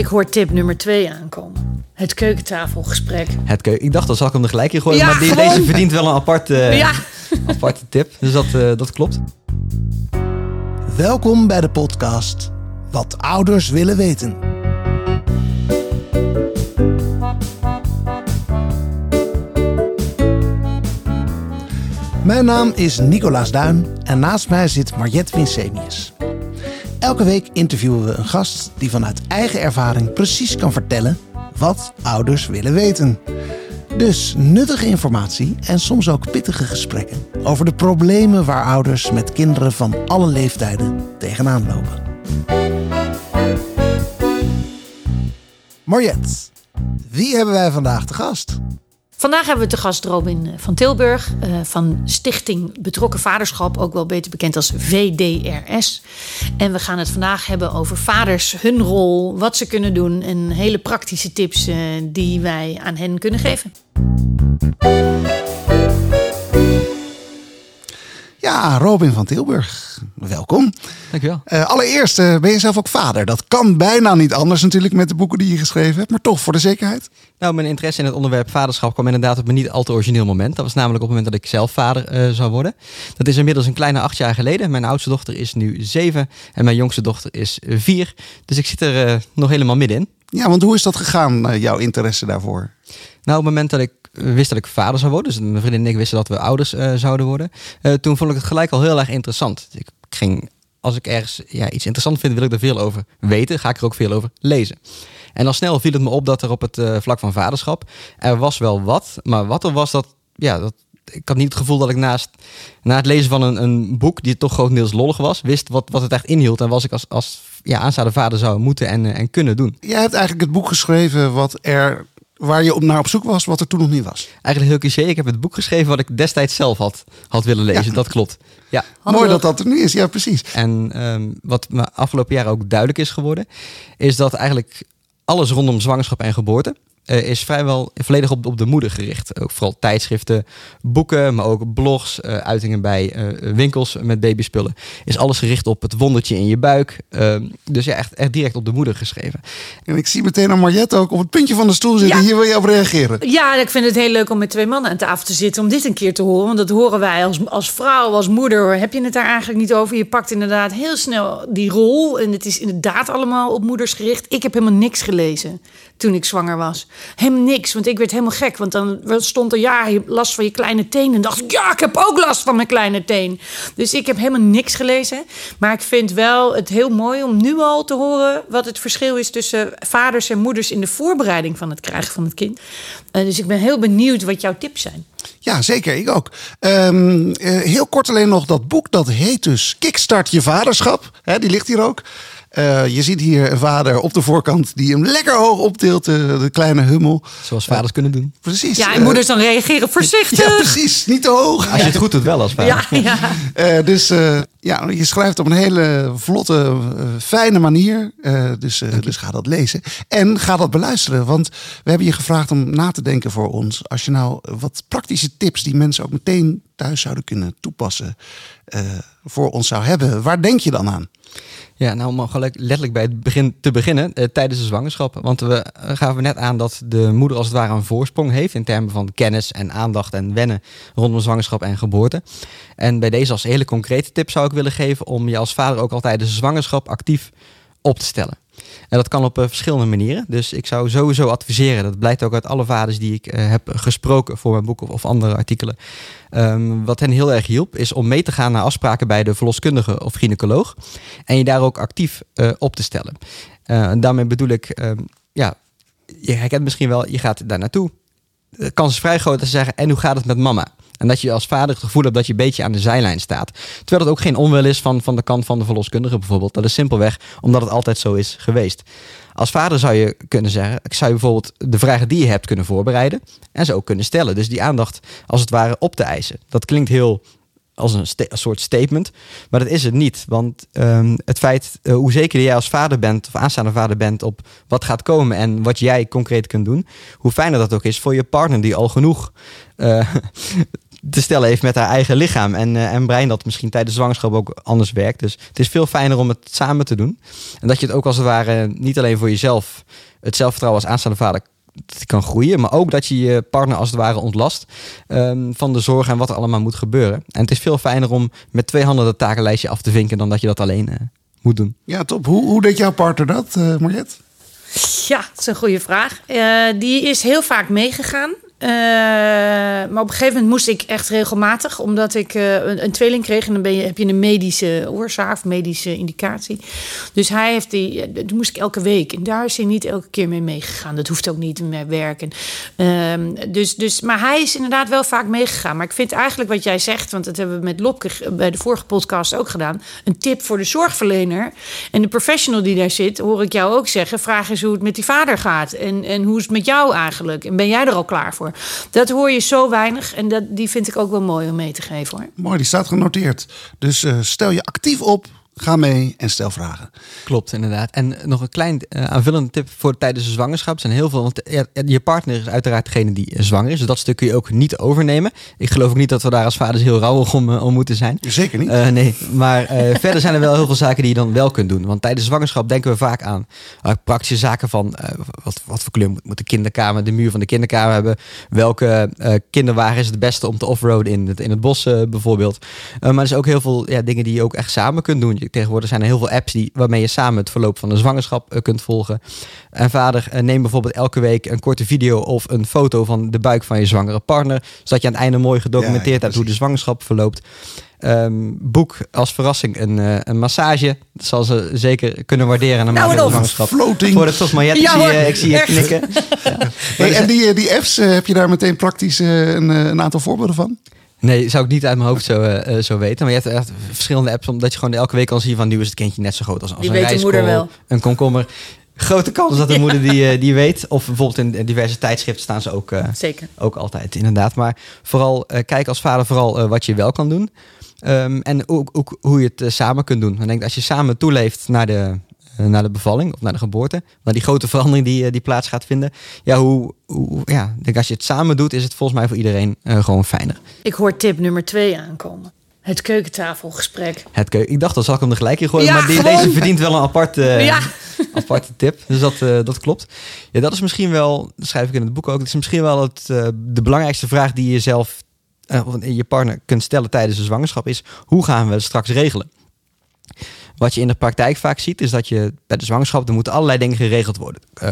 Ik hoor tip nummer twee aankomen. Het keukentafelgesprek. Het keu ik dacht, dan zal ik hem er gelijk in gooien. Ja, maar die, deze verdient wel een aparte, Ja. aparte tip. Dus dat, eh, dat klopt. Welkom bij de podcast Wat ouders willen weten. Mijn naam is Nicolaas Duin en naast mij zit Mariette Winsemius. Elke week interviewen we een gast die vanuit eigen ervaring precies kan vertellen wat ouders willen weten. Dus nuttige informatie en soms ook pittige gesprekken over de problemen waar ouders met kinderen van alle leeftijden tegenaan lopen. Mariette, wie hebben wij vandaag te gast? Vandaag hebben we te gast Robin eh, van Tilburg eh, van Stichting Betrokken Vaderschap, ook wel beter bekend als VDRS. En we gaan het vandaag hebben over vaders, hun rol, wat ze kunnen doen en hele praktische tips eh, die wij aan hen kunnen geven. Ja, Robin van Tilburg. Welkom. Dankjewel. Eh, allereerst, eh, ben je zelf ook vader? Dat kan bijna niet anders natuurlijk met de boeken die je geschreven hebt, maar toch voor de zekerheid. Nou, mijn interesse in het onderwerp vaderschap kwam inderdaad op een niet al te origineel moment. Dat was namelijk op het moment dat ik zelf vader eh, zou worden. Dat is inmiddels een kleine acht jaar geleden. Mijn oudste dochter is nu zeven en mijn jongste dochter is vier. Dus ik zit er nog helemaal middenin. Ja, want hoe is dat gegaan, jouw interesse daarvoor? Nou, op het moment dat ik wist dat ik vader zou worden, dus mijn vriendin en ik wisten dat we ouders eh, zouden worden, eh, toen vond ik het gelijk al heel erg interessant. Ik ging, als ik ergens ja, iets interessant vind, wil ik er veel over weten, ga ik er ook veel over lezen. En al snel viel het me op dat er op het eh, vlak van vaderschap, er was wel wat, maar wat er was, dat, ja, dat, ik had niet het gevoel dat ik naast, na het lezen van een, een boek, die toch grotendeels lollig was, wist wat, wat het echt inhield en was ik als, als ja, aanstaande vader zou moeten en, en kunnen doen. Jij hebt eigenlijk het boek geschreven wat er, waar je op, naar op zoek was, wat er toen nog niet was. Eigenlijk heel cliché. Ik heb het boek geschreven wat ik destijds zelf had, had willen lezen. Ja. Dat klopt. Ja. Mooi dat dat er nu is, ja precies. En ehm, wat me afgelopen jaar ook duidelijk is geworden, is dat eigenlijk alles rondom zwangerschap en geboorte eh, is vrijwel volledig op, op de moeder gericht. Ook vooral tijdschriften, boeken, maar ook blogs, eh, uitingen bij eh, winkels met babyspullen. Is alles gericht op het wondertje in je buik. Ehm, dus ja, echt, echt direct op de moeder geschreven. En ik zie meteen aan Mariette ook op het puntje van de stoel zitten. Ja. Hier wil je op reageren. Ja, ik vind het heel leuk om met twee mannen aan tafel te zitten om dit een keer te horen. Want dat horen wij als, als vrouw, als moeder. Heb je het daar eigenlijk niet over? Je pakt inderdaad heel snel die rol. En het is inderdaad allemaal op moeders gericht. Ik heb helemaal niks gelezen toen ik zwanger was. Helemaal niks, want ik werd helemaal gek. Want dan stond er, ja, je last van je kleine teen. En dacht ik, ja, ik heb ook last van mijn kleine teen. Dus ik heb helemaal niks gelezen. Maar ik vind wel het heel mooi om nu al te horen... wat het verschil is tussen vaders en moeders... in de voorbereiding van het krijgen van het kind. Eh, dus ik ben heel benieuwd wat jouw tips zijn. Ja, zeker. Ik ook. Ehm, eh, heel kort alleen nog dat boek. Dat heet dus Kickstart je vaderschap. Die ligt hier ook. Eh, je ziet hier een vader op de voorkant die hem lekker hoog optilt. eh, de kleine hummel. Zoals vaders kunnen doen. Precies. Ja, en eh, moeders dan reageren voorzichtig. Ja, precies. Niet te hoog. Als je het goed doet wel als vader. Ja, ja. Eh, dus eh, ja, je schrijft op een hele vlotte, fijne manier. Eh, dus, eh, dus ga dat lezen. En ga dat beluisteren. Want we hebben je gevraagd om na te denken voor ons. Als je nou wat praktische tips die mensen ook meteen thuis zouden kunnen toepassen. eh, voor ons zou hebben. Waar denk je dan aan? Ja, nou om gelijk letterlijk bij het begin te beginnen, eh, tijdens de zwangerschap. Want we eh, gaven net aan dat de moeder als het ware een voorsprong heeft in termen van kennis en aandacht en wennen rondom zwangerschap en geboorte. En bij deze als hele concrete tip zou ik willen geven om je als vader ook al tijdens de zwangerschap actief op te stellen. En dat kan op eh, verschillende manieren. Dus ik zou sowieso adviseren, dat blijkt ook uit alle vaders die ik eh, heb gesproken voor mijn boek of, andere artikelen. Ehm, wat hen heel erg hielp, is om mee te gaan naar afspraken bij de verloskundige of gynaecoloog. En je daar ook actief eh, op te stellen. En daarmee bedoel ik, ehm, ja, je herkent misschien wel, je gaat daar naartoe. De kans is vrij groot dat ze zeggen, en hoe gaat het met mama? En dat je als vader het gevoel hebt dat je een beetje aan de zijlijn staat. Terwijl het ook geen onwil is van, van de kant van de verloskundige bijvoorbeeld. Dat is simpelweg omdat het altijd zo is geweest. Als vader zou je kunnen zeggen, ik zou je bijvoorbeeld de vragen die je hebt kunnen voorbereiden. En ze ook kunnen stellen. Dus die aandacht als het ware op te eisen. Dat klinkt heel als een soort statement. Maar dat is het niet. Want ehm, het feit eh, hoe zeker jij als vader bent of aanstaande vader bent op wat gaat komen en wat jij concreet kunt doen, hoe fijner dat ook is voor je partner die al genoeg eh, te stellen heeft met haar eigen lichaam en, eh, en brein dat misschien tijdens zwangerschap ook anders werkt. Dus het is veel fijner om het samen te doen. En dat je het ook als het ware niet alleen voor jezelf het zelfvertrouwen als aanstaande vader kan groeien, maar ook dat je je partner als het ware ontlast ehm, van de zorg en wat er allemaal moet gebeuren. En het is veel fijner om met twee handen dat takenlijstje af te vinken dan dat je dat alleen uh, moet doen. Ja, top. Hoe, hoe deed jouw partner dat, uh, Mariette? Ja, dat is een goede vraag. Uh, die is heel vaak meegegaan. Uh, maar op een gegeven moment moest ik echt regelmatig, omdat ik uh, een, een, tweeling kreeg en dan ben je, heb je een medische oorzaak of medische indicatie. Dus hij heeft die, toen moest ik elke week en daar is hij niet elke keer mee meegegaan. Dat hoeft ook niet meer werken. Uh, dus, dus, maar hij is inderdaad wel vaak meegegaan. Maar ik vind eigenlijk wat jij zegt, want dat hebben we met Lopke bij de vorige podcast ook gedaan, een tip voor de zorgverlener en de professional die daar zit, hoor ik jou ook zeggen: vraag eens hoe het met die vader gaat en, en hoe is het met jou eigenlijk en ben jij er al klaar voor? Dat hoor je zo weinig en dat, die vind ik ook wel mooi om mee te geven hoor. Mooi, die staat genoteerd. Dus uh, stel je actief op Ga mee en stel vragen. Klopt, inderdaad. En nog een klein uh, aanvullende tip voor tijdens de zwangerschap. Er zijn heel veel, want je partner is uiteraard degene die zwanger is. Dus dat stuk kun je ook niet overnemen. Ik geloof ook niet dat we daar als vaders heel rouwig om, uh, om moeten zijn. Zeker niet. Nee, maar verder zijn er wel heel veel zaken die je dan wel kunt doen. Want tijdens zwangerschap denken we vaak aan praktische zaken van wat, wat voor kleur moet, moet, de kinderkamer, de muur van de kinderkamer hebben. Welke kinderwagen is het beste om te offroaden in het, in het bos bijvoorbeeld. maar er zijn ook heel veel ja, dingen die je ook echt samen kunt doen. Je tegenwoordig zijn er heel veel apps die, waarmee je samen het verloop van de zwangerschap uh, kunt volgen. En vader, uh, neem bijvoorbeeld elke week een korte video of een foto van de buik van je zwangere partner. Zodat je aan het einde mooi gedocumenteerd ja, hebt hoe de zwangerschap verloopt. Um, boek als verrassing een, uh, een massage. Dat zal ze zeker kunnen waarderen aan nou, de zwangerschap. Floating. Voor de toch maar ja, zie, uh, ik zie je knikken. Ja. Hey, en die, die apps, heb je daar meteen praktisch een, een aantal voorbeelden van? Nee, zou ik niet uit mijn hoofd zo, uh, zo weten. Maar je hebt echt verschillende apps, omdat je gewoon elke week kan zien van nu is het kindje net zo groot als, als die een rijskool, een komkommer. Grote kans dat de moeder die, uh, die weet. Of bijvoorbeeld in diverse tijdschriften staan ze ook, uh, Zeker. ook altijd, inderdaad. Maar vooral, kijk als vader vooral wat je wel kan doen. Um, en ook, ook, hoe je het samen kunt doen. Ik denk als je samen toeleeft naar de, naar de bevalling of naar de geboorte. Naar die grote verandering die, die plaats gaat vinden. Ja, hoe, hoe, ja, denk als je het samen doet, is het volgens mij voor iedereen uh, gewoon fijner. Ik hoor tip nummer twee aankomen. Het keukentafelgesprek. Het keuken. Ik dacht, dan zal ik hem er gelijk in gooien. Ja, maar die, deze verdient wel een aparte, ja. aparte tip. Dus dat, uh, dat klopt. Ja, dat is misschien wel, dat schrijf ik in het boek ook. Het is misschien wel het, uh, de belangrijkste vraag die je zelf in je partner kunt stellen tijdens de zwangerschap. Is hoe gaan we het straks regelen? Wat je in de praktijk vaak ziet, is dat je bij de zwangerschap, er moeten allerlei dingen geregeld worden. Uh,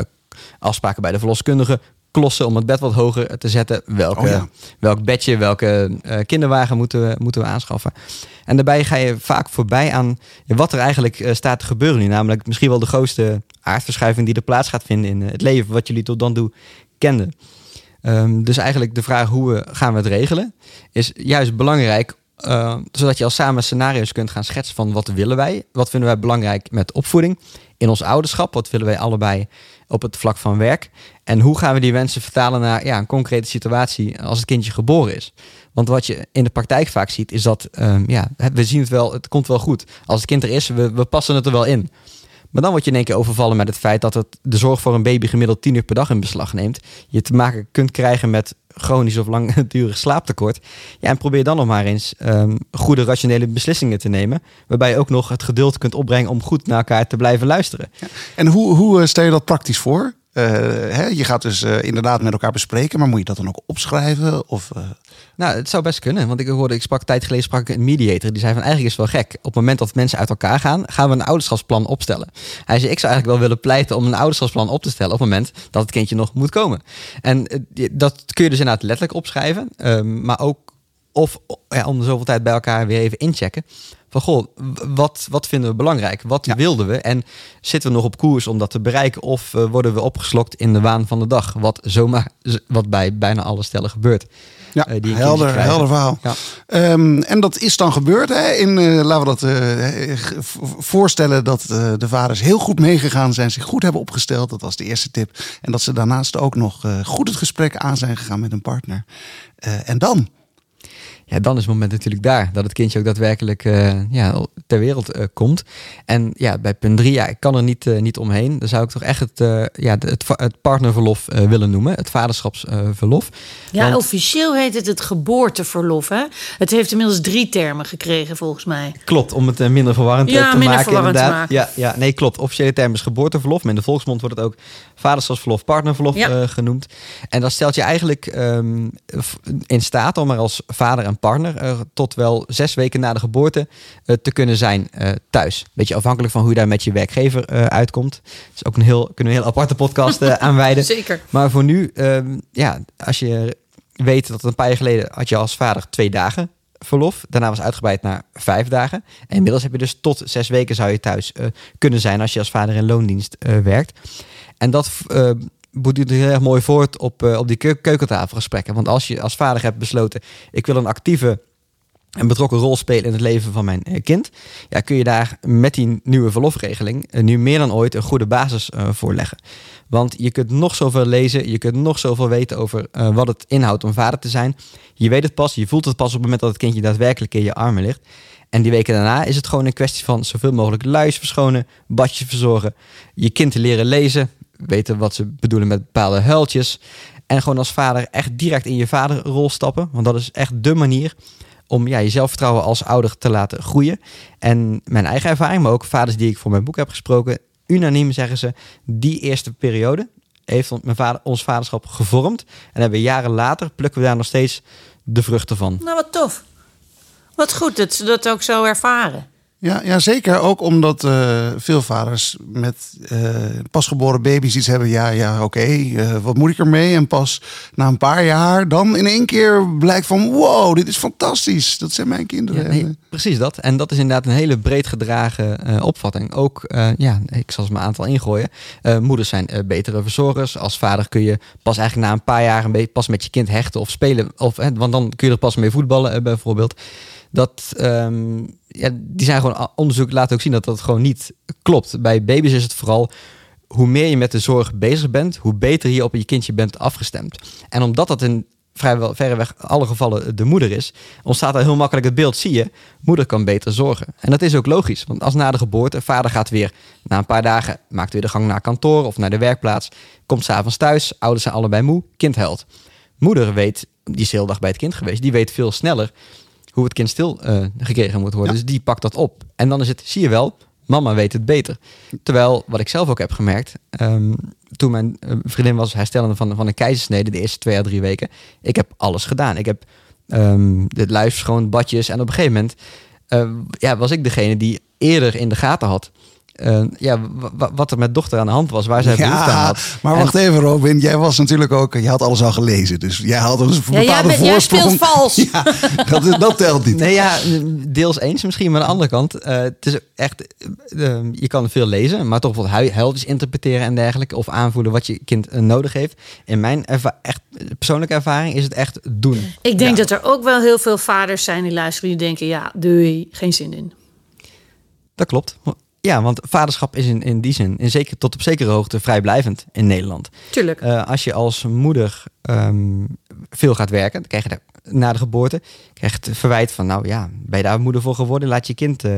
afspraken bij de verloskundige, klossen om het bed wat hoger te zetten. Welke, oh ja. Welk bedje, welke uh, kinderwagen moeten we, moeten we aanschaffen. En daarbij ga je vaak voorbij aan wat er eigenlijk uh, staat te gebeuren nu. Namelijk misschien wel de grootste aardverschuiving die er plaats gaat vinden in het leven wat jullie tot dan toe kenden. Um, dus eigenlijk de vraag hoe we, gaan we het regelen, is juist belangrijk uh, zodat je al samen scenario's kunt gaan schetsen van wat willen wij, wat vinden wij belangrijk met opvoeding in ons ouderschap, wat willen wij allebei op het vlak van werk en hoe gaan we die wensen vertalen naar ja, een concrete situatie als het kindje geboren is. Want wat je in de praktijk vaak ziet is dat um, ja, we zien het wel, het komt wel goed. Als het kind er is, we, we passen het er wel in. Maar dan word je in één keer overvallen met het feit dat het de zorg voor een baby gemiddeld 10 uur per dag in beslag neemt. Je te maken kunt krijgen met chronisch of langdurig slaaptekort. Ja, en probeer dan nog maar eens um, goede rationele beslissingen te nemen. Waarbij je ook nog het geduld kunt opbrengen om goed naar elkaar te blijven luisteren. Ja. En hoe, hoe stel je dat praktisch voor? Uh, hè, je gaat dus uh, inderdaad met elkaar bespreken, maar moet je dat dan ook opschrijven? Of, uh... Nou, het zou best kunnen. Want ik hoorde, ik sprak tijd geleden sprak ik een mediator. Die zei van eigenlijk is wel gek. Op het moment dat mensen uit elkaar gaan, gaan we een ouderschapsplan opstellen. Hij zei, ik zou eigenlijk wel willen pleiten om een ouderschapsplan op te stellen op het moment dat het kindje nog moet komen. En dat kun je dus inderdaad letterlijk opschrijven. Um, maar ook of ja, om de zoveel tijd bij elkaar weer even inchecken. Van goh, wat, wat vinden we belangrijk? Wat ja. wilden we? En zitten we nog op koers om dat te bereiken? Of uh, worden we opgeslokt in de waan van de dag? Wat zomaar, wat bij bijna alle stellen gebeurt. Ja, uh, die helder, helder verhaal. Ja. Um, en dat is dan gebeurd. Hè? In, uh, laten we dat voorstellen dat de vaders heel goed meegegaan zijn, zich goed hebben opgesteld. Dat was de eerste tip. En dat ze daarnaast ook nog goed het gesprek aan zijn gegaan met een partner. en dan? Ja, dan is het moment natuurlijk daar. Dat het kindje ook daadwerkelijk eh, ja, ter wereld eh, komt. En ja, bij punt drie, ja, ik kan er niet, eh, niet omheen. Dan zou ik toch echt het, ja, het, het partnerverlof willen noemen. Het vaderschapsverlof. Ja, Want- officieel heet het het geboorteverlof. Hè? Het heeft inmiddels drie termen gekregen, volgens mij. Klopt, om het minder verwarrend Ja, te minder maken. verwarrend te inderdaad. maken. Ja, ja, nee, klopt. Officiële term is geboorteverlof. Maar in de volksmond wordt het ook vaderschapsverlof, partnerverlof Ja. eh, genoemd. En dat stelt je eigenlijk ehm, in staat om er als vader en partner eh, tot wel zes weken na de geboorte eh, te kunnen zijn thuis. Beetje afhankelijk van hoe je daar met je werkgever uitkomt. Dat is ook een heel, kunnen we een heel aparte podcast aanwijden. Zeker. Maar voor nu, ehm, ja, als je weet dat een paar jaar geleden had je als vader twee dagen verlof. Daarna was uitgebreid naar vijf dagen. En inmiddels heb je dus tot zes weken zou je thuis eh, kunnen zijn als je als vader in loondienst eh, werkt. En dat uh, borduurt heel erg mooi voort op, eh, op die keu- keukentafelgesprekken. Want als je als vader hebt besloten, ik wil een actieve een betrokken rol spelen in het leven van mijn eh, kind, ja, kun je daar met die nieuwe verlofregeling eh, nu meer dan ooit een goede basis eh, voor leggen. Want je kunt nog zoveel lezen, je kunt nog zoveel weten over wat het inhoudt om vader te zijn. Je weet het pas, je voelt het pas op het moment dat het kindje daadwerkelijk in je armen ligt. En die weken daarna is het gewoon een kwestie van zoveel mogelijk luis verschonen, badjes verzorgen, je kind te leren lezen, weten wat ze bedoelen met bepaalde huiltjes. En gewoon als vader echt direct in je vaderrol stappen, want dat is echt de manier om ja, je zelfvertrouwen als ouder te laten groeien. En mijn eigen ervaring, maar ook vaders die ik voor mijn boek heb gesproken, unaniem zeggen ze, die eerste periode heeft mijn vader, ons vaderschap gevormd. En hebben jaren later, plukken we daar nog steeds de vruchten van. Nou, wat tof. Wat goed dat ze dat ook zo ervaren. Ja, ja, zeker. Ook omdat eh, veel vaders met eh, pasgeboren baby's iets hebben. Ja, ja, oké, eh, wat moet ik ermee? En pas na een paar jaar dan in één keer blijkt van... wow, dit is fantastisch. Dat zijn mijn kinderen. Ja, precies dat. En dat is inderdaad een hele breed gedragen opvatting. Ook, ja, ik zal ze maar een aantal ingooien. Moeders zijn betere verzorgers. Als vader kun je pas eigenlijk na een paar jaar een pas met je kind hechten of spelen. Of, want dan kun je er pas mee voetballen, bijvoorbeeld. Dat, ehm, ja, die zijn gewoon, onderzoek laat ook zien dat dat gewoon niet klopt. Bij baby's is het vooral hoe meer je met de zorg bezig bent, hoe beter je op je kindje bent afgestemd. En omdat dat in vrijwel verreweg alle gevallen de moeder is, ontstaat er heel makkelijk het beeld, zie je, moeder kan beter zorgen. En dat is ook logisch, want als na de geboorte, vader gaat weer na een paar dagen, maakt weer de gang naar kantoor of naar de werkplaats, komt s'avonds thuis, ouders zijn allebei moe, kind huilt. Moeder weet, die is de hele dag bij het kind geweest, die weet veel sneller hoe het kind stil eh, gekregen moet worden. Ja. Dus die pakt dat op. En dan is het, zie je wel, mama weet het beter. Terwijl, wat ik zelf ook heb gemerkt, ehm, toen mijn eh, vriendin was herstellende van, van een keizersnede de eerste twee à drie weken, ik heb alles gedaan. Ik heb ehm het luis schoon, badjes en op een gegeven moment eh, ja, was ik degene die eerder in de gaten had. Eh, ja, wa- wa- wat er met dochter aan de hand was, waar zij behoefte aan had. maar En- wacht even Robin, jij was natuurlijk ook, je had alles al gelezen. Dus jij had een Ja, jij, bepaalde bent, jij voorsprong. speelt vals. Ja, dat, dat telt niet. Nee, ja, deels eens misschien. Maar aan de andere kant, eh, het is echt, eh, eh, je kan veel lezen, maar toch wat hui- huiltjes interpreteren en dergelijke. Of aanvoelen wat je kind nodig heeft. In mijn erva- echt persoonlijke ervaring is het echt doen. Ik denk Ja. dat er ook wel heel veel vaders zijn die luisteren die denken... ja, doei, geen zin in. Dat klopt. Ja, want vaderschap is in, in die zin, in zeker, tot op zekere hoogte, vrijblijvend in Nederland. Tuurlijk. Eh, als je als moeder ehm, veel gaat werken, dan krijg je daar, na de geboorte krijg je het verwijt van, nou ja, ben je daar moeder voor geworden, laat je kind, eh,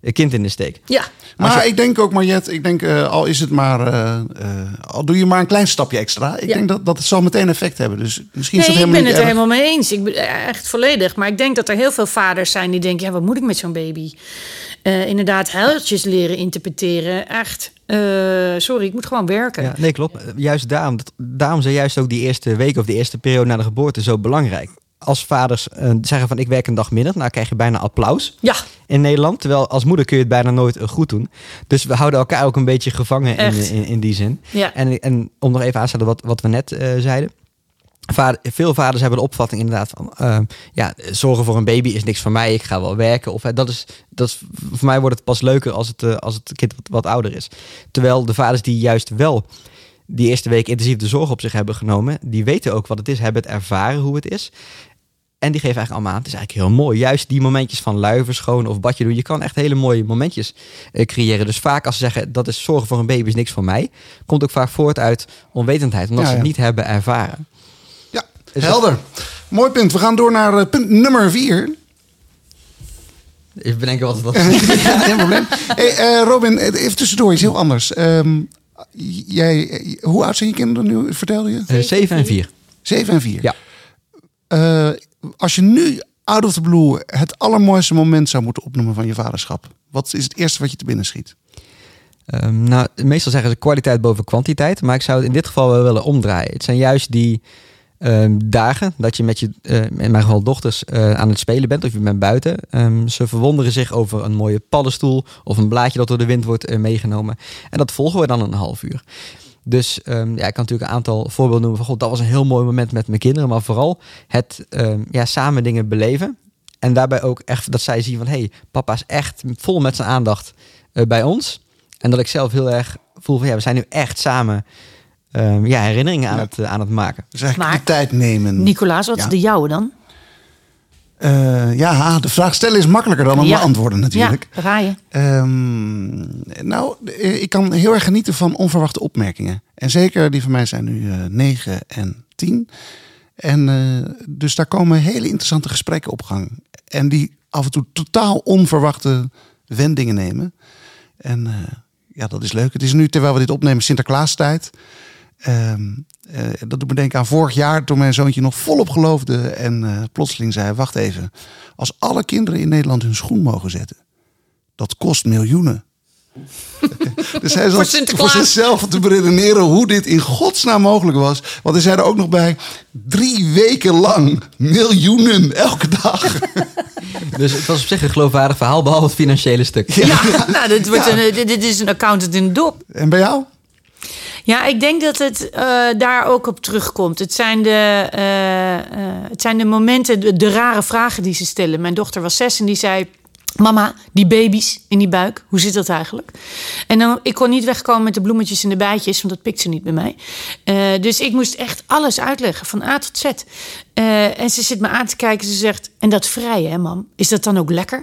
een kind in de steek. ja, Maar ik denk ook, Mariette, ik denk eh, al is het maar, eh, eh, al doe je maar een klein stapje extra. Ik Ja. denk dat, dat het zal meteen effect hebben. Dus misschien is nee, dat ik helemaal ben niet het er helemaal mee eens. Ik ben echt volledig. Maar ik denk dat er heel veel vaders zijn die denken... ja, wat moet ik met zo'n baby? Eh, inderdaad, huiltjes leren interpreteren. Echt, eh, sorry, ik moet gewoon werken. Ja, nee, klopt. Eh, Juist daarom, daarom zijn juist ook die eerste week of de eerste periode na de geboorte zo belangrijk. Als vaders zeggen van ik werk een dag minder, nou krijg je bijna applaus Ja, in Nederland. Terwijl als moeder kun je het bijna nooit goed doen. Dus we houden elkaar ook een beetje gevangen in, in, in die zin. ja. En, en om nog even aan te stellen wat, wat we net zeiden. Vader, veel vaders hebben de opvatting inderdaad van... eh, ja, zorgen voor een baby is niks voor mij, ik ga wel werken. Of, dat is, dat is, voor mij wordt het pas leuker als het, eh, als het kind wat, wat ouder is. Terwijl de vaders die juist wel die eerste week intensief de zorg op zich hebben genomen... die weten ook wat het is, hebben het ervaren hoe het is... En die geven eigenlijk allemaal aan, het is eigenlijk heel mooi. Juist die momentjes van luiven, schoon of badje doen. Je kan echt hele mooie momentjes eh, creëren. Dus vaak als ze zeggen, dat is zorgen voor een baby is niks voor mij. Komt ook vaak voort uit onwetendheid. Omdat Ja, ze het niet hebben ervaren. Helder. Mooi punt. We gaan door naar eh, punt nummer vier. Even bedenken wat het was. ja, geen probleem. Hey, eh, Robin, eh, even tussendoor, iets heel anders. Ehm, jij, hoe oud zijn je kinderen nu, vertelde je? Eh, 7 en 4. Zeven en vier. Ja. Als je nu out of the blue het allermooiste moment zou moeten opnoemen van je vaderschap, wat is het eerste wat je te binnen schiet? Ehm, nou, meestal zeggen ze kwaliteit boven kwantiteit, maar ik zou het in dit geval wel willen omdraaien. Het zijn juist die ehm, dagen dat je met je, eh, in mijn geval dochters, eh, aan het spelen bent of je bent buiten. Ehm, ze verwonderen zich over een mooie paddenstoel of een blaadje dat door de wind wordt eh, meegenomen. En dat volgen we dan een half uur. Dus ehm, ja, ik kan natuurlijk een aantal voorbeelden noemen van god, dat was een heel mooi moment met mijn kinderen, maar vooral het ja, samen dingen beleven. En daarbij ook echt dat zij zien van hé, hey, papa is echt vol met zijn aandacht bij ons. En dat ik zelf heel erg voel van ja, we zijn nu echt samen ehm, ja, herinneringen aan, Ja. het, eh, aan het maken. Dus eigenlijk Maar- de tijd nemen. Nicolaas, wat Ja. is de jouwe dan? Eh, ja, de vraag stellen is makkelijker dan hem Ja. beantwoorden natuurlijk. Ja, ga je. Ehm, nou, eh, ik kan heel erg genieten van onverwachte opmerkingen. En zeker die van mij zijn nu eh 9 en 10. En eh, dus daar komen hele interessante gesprekken op gang. En die af en toe totaal onverwachte wendingen nemen. En eh, ja, dat is leuk. Het is nu, terwijl we dit opnemen, Sinterklaastijd. Ehm, eh, dat doet me denken aan vorig jaar toen mijn zoontje nog volop geloofde. En eh, plotseling zei, wacht even. Als alle kinderen in Nederland hun schoen mogen zetten. Dat kost miljoenen. dus hij zat voor zichzelf te beredeneren hoe dit in godsnaam mogelijk was. Want hij zei er ook nog bij, drie weken lang miljoenen elke dag. Dus het was op zich een geloofwaardig verhaal, behalve het financiële stuk. Ja, nou, dit, wordt Ja. een, dit, dit is een accountant in de dop. en bij jou? Ja, ik denk dat het eh, daar ook op terugkomt. Het zijn, de, eh, eh, het zijn de momenten, de, rare vragen die ze stellen. Mijn dochter was zes en die zei... Mama, die baby's in die buik, hoe zit dat eigenlijk? En dan, ik kon niet wegkomen met de bloemetjes en de bijtjes, want dat pikt ze niet bij mij. Dus ik moest echt alles uitleggen, van A tot Z. En ze zit me aan te kijken, ze zegt... En dat vrije, hè, mam? Is dat dan ook lekker?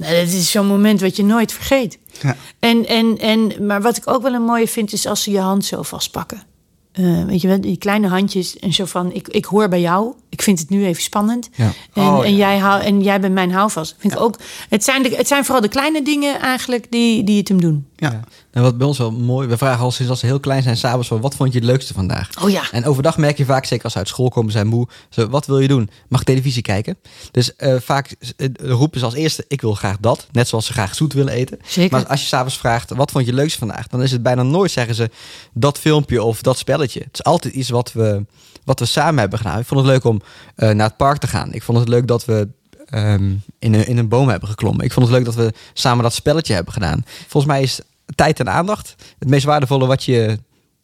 Nou, dat is zo'n moment wat je nooit vergeet. Ja. En, en, en, maar wat ik ook wel een mooie vind, is als ze je hand zo vastpakken. Eh, weet je wel, die kleine handjes en zo van, ik, ik hoor bij jou. Ik vind het nu even spannend. Ja. En, Oh, en, ja. jij hou, en jij bent mijn houvast. Vind ik ook, het, zijn de, het zijn vooral de kleine dingen eigenlijk die, die het hem doen. Ja. En wat bij ons wel mooi, we vragen al sinds als ze heel klein zijn, s'avonds van wat vond je het leukste vandaag? Oh ja. En overdag merk je vaak, zeker als ze uit school komen, zijn moe. Zo, wat wil je doen? Mag televisie kijken? Dus eh, vaak eh, roepen ze als eerste, ik wil graag dat. Net zoals ze graag zoet willen eten. Zeker. Maar als je s'avonds vraagt, wat vond je het leukste vandaag? Dan is het bijna nooit, zeggen ze, dat filmpje of dat spelletje. Het is altijd iets wat we, wat we samen hebben gedaan. Ik vond het leuk om eh, naar het park te gaan. Ik vond het leuk dat we ehm, in, een, in een boom hebben geklommen. Ik vond het leuk dat we samen dat spelletje hebben gedaan. Volgens mij is tijd en aandacht het meest waardevolle wat je...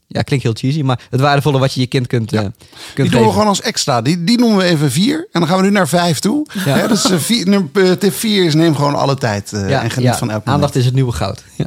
Ja, klinkt heel cheesy, maar het waardevolle wat je je kind kunt, eh, kunt Die doen we gewoon als extra. Die, die noemen we even vier. En dan gaan we nu naar vijf toe. Ja. Hè, dus eh, vier, nummer- eh, tip vier is neem gewoon alle tijd. eh, Ja, en geniet ja, van elk moment. aandacht is het nieuwe goud. Ja.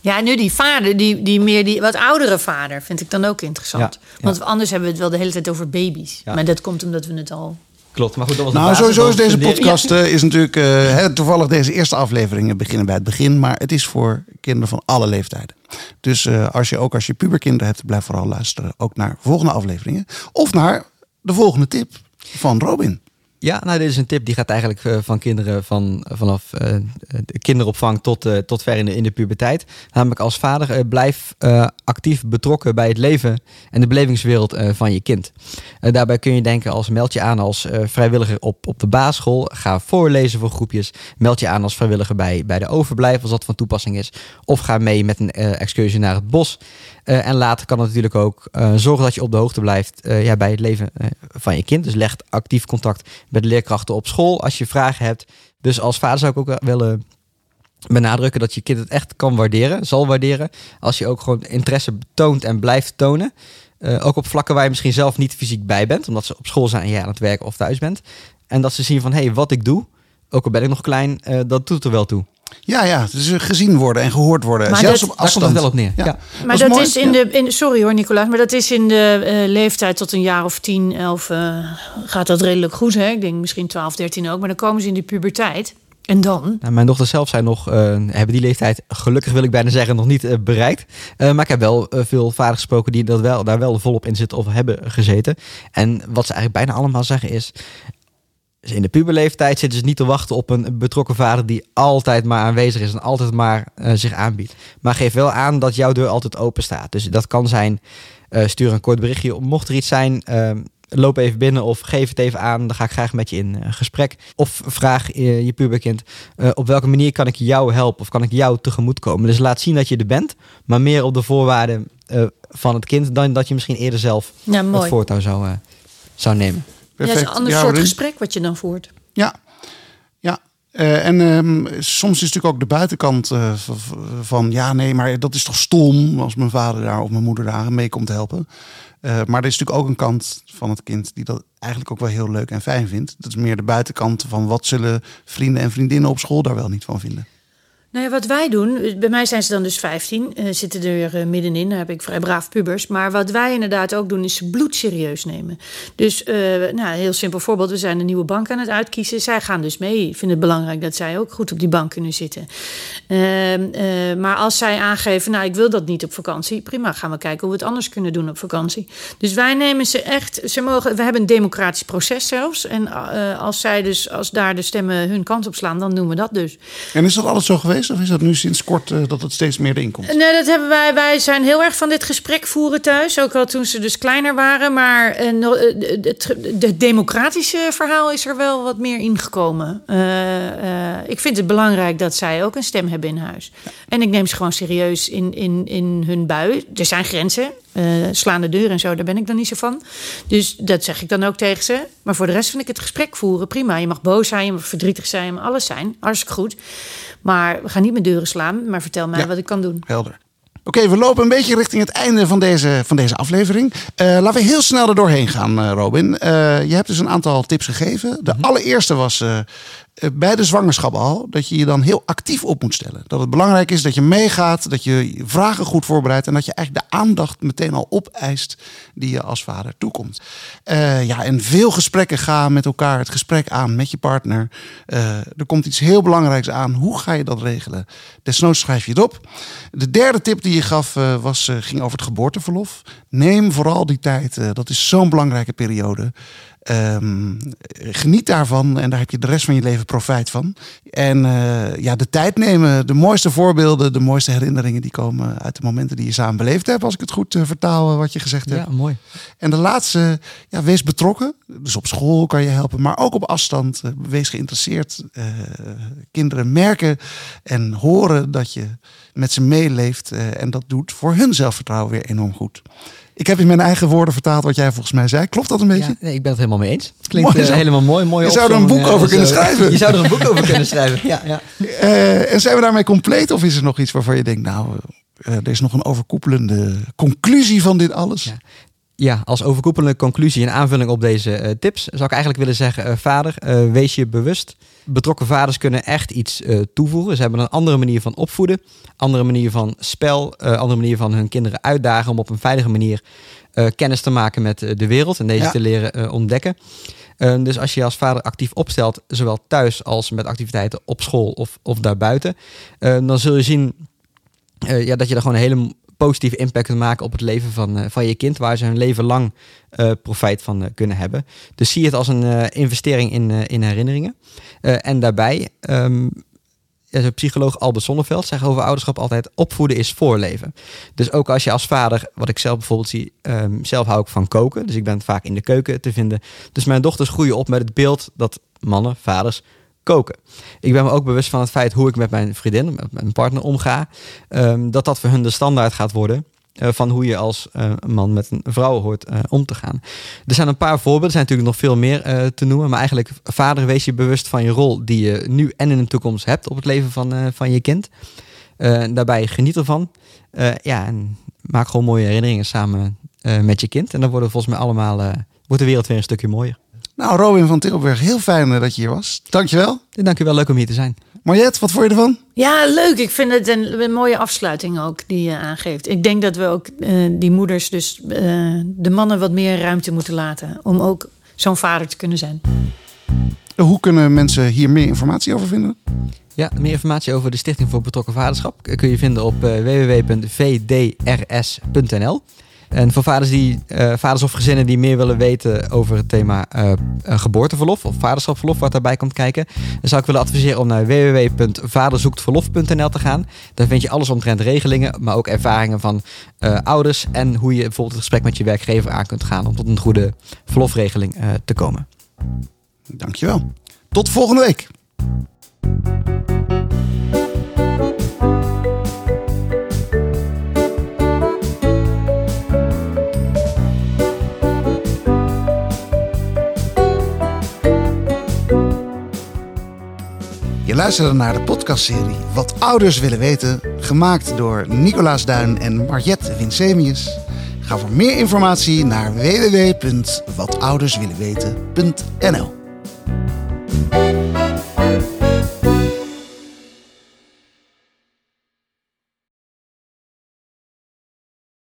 Ja, nu die vader, die, die meer die wat oudere vader, vind ik dan ook interessant. Ja, ja. Want anders hebben we het wel de hele tijd over baby's. Ja. Maar dat komt omdat we het al. Klopt, maar goed, dat was Nou, sowieso is deze podcast eh, is natuurlijk eh, toevallig deze eerste afleveringen beginnen bij het begin, maar het is voor kinderen van alle leeftijden. Dus eh, als je ook als je puberkinderen hebt, blijf vooral luisteren ook naar volgende afleveringen of naar de volgende tip van Robin. Ja, nou, dit is een tip die gaat eigenlijk eh, van kinderen van, vanaf eh, de kinderopvang tot, eh, tot ver in de, in de puberteit. Namelijk als vader, eh, blijf eh, actief betrokken bij het leven en de belevingswereld eh, van je kind. Eh, daarbij kun je denken als meld je aan als eh, vrijwilliger op, op de basisschool. Ga voorlezen voor groepjes. Meld je aan als vrijwilliger bij, bij de overblijf als dat van toepassing is. Of ga mee met een eh, excursie naar het bos. Eh, en later kan het natuurlijk ook eh, zorgen dat je op de hoogte blijft eh, ja, bij het leven van je kind. Dus leg actief contact met leerkrachten op school als je vragen hebt. Dus als vader zou ik ook willen benadrukken dat je kind het echt kan waarderen, zal waarderen. Als je ook gewoon interesse toont en blijft tonen. Ook op vlakken waar je misschien zelf niet fysiek bij bent, omdat ze op school zijn en aan het werk of thuis bent. En dat ze zien van hé, hey, wat ik doe, ook al ben ik nog klein, dat doet er wel toe. Ja, ja, dus gezien worden en gehoord worden. Maar Zelfs dat- op Daar komt afstand. het wel op neer. Ja. Maar dat, is in Ja. de, in, sorry hoor, Nicolaas, maar dat is in de eh, leeftijd tot een jaar of 10, 11 eh, gaat dat redelijk goed. Hè? Ik denk misschien 12, 13 ook. Maar dan komen ze in de puberteit. En dan? Nou, mijn dochters zelf zijn nog, eh, hebben die leeftijd, gelukkig wil ik bijna zeggen, nog niet bereikt. Eh, maar ik heb wel veel vaders gesproken die dat wel, daar wel volop in zitten of hebben gezeten. En wat ze eigenlijk bijna allemaal zeggen is, in de puberleeftijd zitten ze niet te wachten op een betrokken vader die altijd maar aanwezig is en altijd maar eh, zich aanbiedt. Maar geef wel aan dat jouw deur altijd open staat. Dus dat kan zijn, eh, stuur een kort berichtje. Mocht er iets zijn, eh, loop even binnen of geef het even aan. Dan ga ik graag met je in gesprek. Of vraag je puberkind, op welke manier kan ik jou helpen of kan ik jou tegemoetkomen. Dus laat zien dat je er bent, maar meer op de voorwaarden van het kind dan dat je misschien eerder zelf Ja, het voortouw zou, zou nemen. Ja, dat is een ander Ja, soort gesprek wat je dan voert. Ja, ja. Eh, en ehm, soms is natuurlijk ook de buitenkant eh, van ja, nee, maar dat is toch stom als mijn vader daar of mijn moeder daar mee komt helpen. Eh, maar er is natuurlijk ook een kant van het kind die dat eigenlijk ook wel heel leuk en fijn vindt. Dat is meer de buitenkant van wat zullen vrienden en vriendinnen op school daar wel niet van vinden. Nou ja, wat wij doen, bij mij zijn ze dan dus 15, eh, zitten er eh, middenin, daar heb ik vrij braaf pubers. Maar wat wij inderdaad ook doen, is ze bloed serieus nemen. Dus, eh, nou, heel simpel voorbeeld, we zijn een nieuwe bank aan het uitkiezen. Zij gaan dus mee, Ik vind het belangrijk dat zij ook goed op die bank kunnen zitten. Ehm, eh, maar als zij aangeven, nou, ik wil dat niet op vakantie, prima, gaan we kijken hoe we het anders kunnen doen op vakantie. Dus wij nemen ze echt, ze mogen, we hebben een democratisch proces zelfs. En eh, als zij dus, als daar de stemmen hun kant op slaan, dan doen we dat dus. En is dat altijd zo geweest of is dat nu sinds kort eh, dat het steeds meer erin komt? Nee, dat hebben wij. Wij zijn heel erg van dit gesprek voeren thuis. Ook al toen ze dus kleiner waren. Maar eh, no- eh, het het democratische verhaal is er wel wat meer ingekomen. Eh, eh, ik vind het belangrijk dat zij ook een stem hebben in huis. En ik neem ze gewoon serieus in, in, in hun bui. Er zijn grenzen. Eh, slaan de deur en zo, daar ben ik dan niet zo van. Dus dat zeg ik dan ook tegen ze. Maar voor de rest vind ik het gesprek voeren prima. Je mag boos zijn, je mag verdrietig zijn, je mag alles zijn. Hartstikke goed. Maar we gaan niet met deuren slaan. Maar vertel mij Ja. wat ik kan doen. Helder. Oké, we lopen een beetje richting het einde van deze, van deze aflevering. Eh, laten we heel snel er doorheen gaan, eh, Robin. Je hebt dus een aantal tips gegeven. De allereerste was bij de zwangerschap al dat je je dan heel actief op moet stellen. Dat het belangrijk is dat je meegaat, dat je vragen goed voorbereidt en dat je eigenlijk de aandacht meteen al opeist die je als vader toekomt. Eh, ja, en veel gesprekken gaan met elkaar, het gesprek aan met je partner. Eh, er komt iets heel belangrijks aan. Hoe ga je dat regelen? Desnoods schrijf je het op. De derde tip die je gaf eh, was, eh, ging over het geboorteverlof. Neem vooral die tijd. eh, dat is zo'n belangrijke periode. Ehm, geniet daarvan en daar heb je de rest van je leven profijt van. En eh, ja, de tijd nemen, de mooiste voorbeelden, de mooiste herinneringen, die komen uit de momenten die je samen beleefd hebt. Als ik het goed eh, vertaal, eh, wat je gezegd hebt. Ja, mooi. En de laatste, ja, wees betrokken. Dus op school kan je helpen, maar ook op afstand. Wees geïnteresseerd. Kinderen merken en horen dat je met ze meeleeft. en dat doet voor hun zelfvertrouwen weer enorm goed. Ik heb in mijn eigen woorden vertaald wat jij volgens mij zei. Klopt dat een beetje? Ja, nee, ik ben het helemaal mee eens. Het klinkt Mooi eh, helemaal mooi. Mooie Je zou er een boek eh, over kunnen zo. schrijven. Je zou er een boek over kunnen schrijven. Ja, ja. Eh, en zijn we daarmee compleet? Of is er nog iets waarvan je denkt, nou, er is nog een overkoepelende conclusie van dit alles? Ja. Ja, als overkoepelende conclusie en aanvulling op deze eh, tips zou ik eigenlijk willen zeggen: eh, vader, eh, wees je bewust. Betrokken vaders kunnen echt iets toevoegen. Ze hebben een andere manier van opvoeden, andere manier van spel, andere manier van hun kinderen uitdagen om op een veilige manier kennis te maken met de wereld en deze Ja. te leren ontdekken. Eh, dus als je als vader actief opstelt, zowel thuis als met activiteiten op school of, of daarbuiten, eh, dan zul je zien ja, dat je er gewoon een hele positieve impact kunt maken op het leven van, eh, van je kind, waar ze hun leven lang eh, profijt van eh, kunnen hebben. Dus zie het als een investering in, in herinneringen. En daarbij, ja, de psycholoog Albert Sonneveld zegt over ouderschap altijd: opvoeden is voorleven. Dus ook als je als vader, wat ik zelf bijvoorbeeld zie, ehm, zelf hou ik van koken. Dus ik ben vaak in de keuken te vinden. Dus mijn dochters groeien op met het beeld dat mannen, vaders, koken. Ik ben me ook bewust van het feit hoe ik met mijn vriendin, met mijn partner omga. ehm, dat dat voor hun de standaard gaat worden. eh, van hoe je als eh, man met een vrouw hoort eh, om te gaan. Er zijn een paar voorbeelden, er zijn natuurlijk nog veel meer te noemen. Maar eigenlijk, vader, wees je bewust van je rol die je nu en in de toekomst hebt op het leven van, van je kind. Daarbij geniet ervan. Ja, en maak gewoon mooie herinneringen samen met je kind. En dan worden volgens mij allemaal, wordt de wereld weer een stukje mooier. Nou, Robin van Tilburg, heel fijn eh, dat je hier was. Dankjewel. Dank u wel, leuk om hier te zijn. Mariette, wat vond je ervan? Ja, leuk. Ik vind het een, een mooie afsluiting ook die je aangeeft. Ik denk dat we ook eh, die moeders, dus eh, de mannen wat meer ruimte moeten laten. Om ook zo'n vader te kunnen zijn. Hoe kunnen mensen hier meer informatie over vinden? Ja, meer informatie over de Stichting voor Betrokken Vaderschap kun je vinden op uh, www.vdrs.nl. En voor vaders, die, uh, vaders of gezinnen die meer willen weten over het thema uh, geboorteverlof of vaderschapsverlof, wat daarbij komt kijken, dan zou ik willen adviseren om naar www.vaderzoektverlof.nl te gaan. Daar vind je alles omtrent regelingen, maar ook ervaringen van ouders en hoe je bijvoorbeeld het gesprek met je werkgever aan kunt gaan om tot een goede verlofregeling te komen. Dankjewel. Tot volgende week. luisterde naar de podcastserie Wat Ouders Willen Weten, gemaakt door Nicolaas Duin en Marjet Winsemius. Ga voor meer informatie naar www.watouderswillenweten.nl